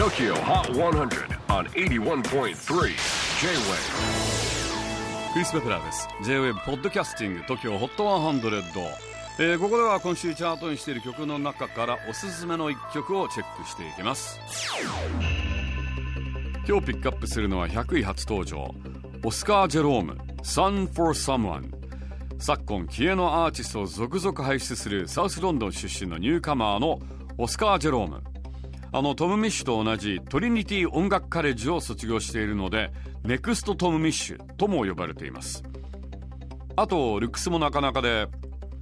TOKYO HOT 100 on 81.3 J-WAVE. クリス・ベプラーです。J-WAVE ポッドキャスティング TOKYO HOT 100、えー、ここでは今週チャートにしている曲の中からおすすめの一曲をチェックしていきます。今日ピックアップするのは100位初登場。オスカー・ジェローム Sun for Someone 昨今気鋭のアーティストを続々輩出するサウスロンドン出身のニューカマーのオスカー・ジェローム。あのトム・ミッシュと同じトリニティ音楽カレッジを卒業しているのでネクスト・トム・ミッシュとも呼ばれています。あとルックスもなかなかで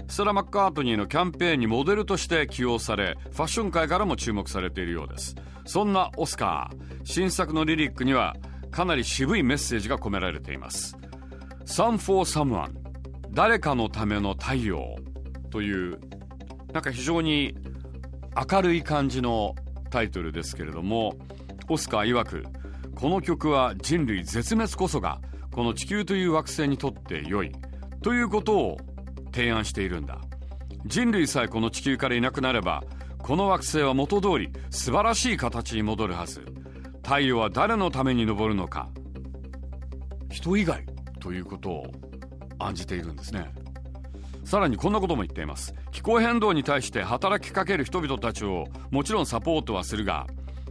ステラ・マッカートニーのキャンペーンにモデルとして起用されファッション界からも注目されているようです。そんなオスカー。新作のリリックにはかなり渋いメッセージが込められています。 Sun for someone 誰かのための太陽というなんか非常に明るい感じのタイトルですけれどもオスカー曰くこの曲は人類絶滅こそがこの地球という惑星にとって良いということを提案しているんだ。人類さえこの地球からいなくなればこの惑星は元通り素晴らしい形に戻るはず。太陽は誰のために昇るのか。人以外ということを案じているんですね。さらにこんなことも言っています。気候変動に対して働きかける人々たちをもちろんサポートはするが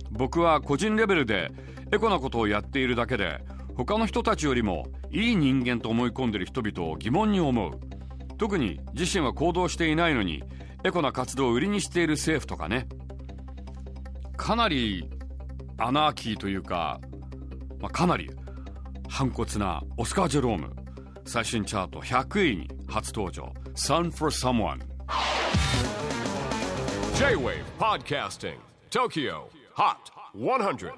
僕は個人レベルでエコなことをやっているだけで他の人たちよりもいい人間と思い込んでる人々を疑問に思う。特に自身は行動していないのにエコな活動を売りにしている政府とかね。かなりアナーキーというか、まあ、かなり反骨なオスカー・ジェローム。最新チャート100位に初登場 Sun for Someone J-WAVE PODCASTING TOKYO HOT 100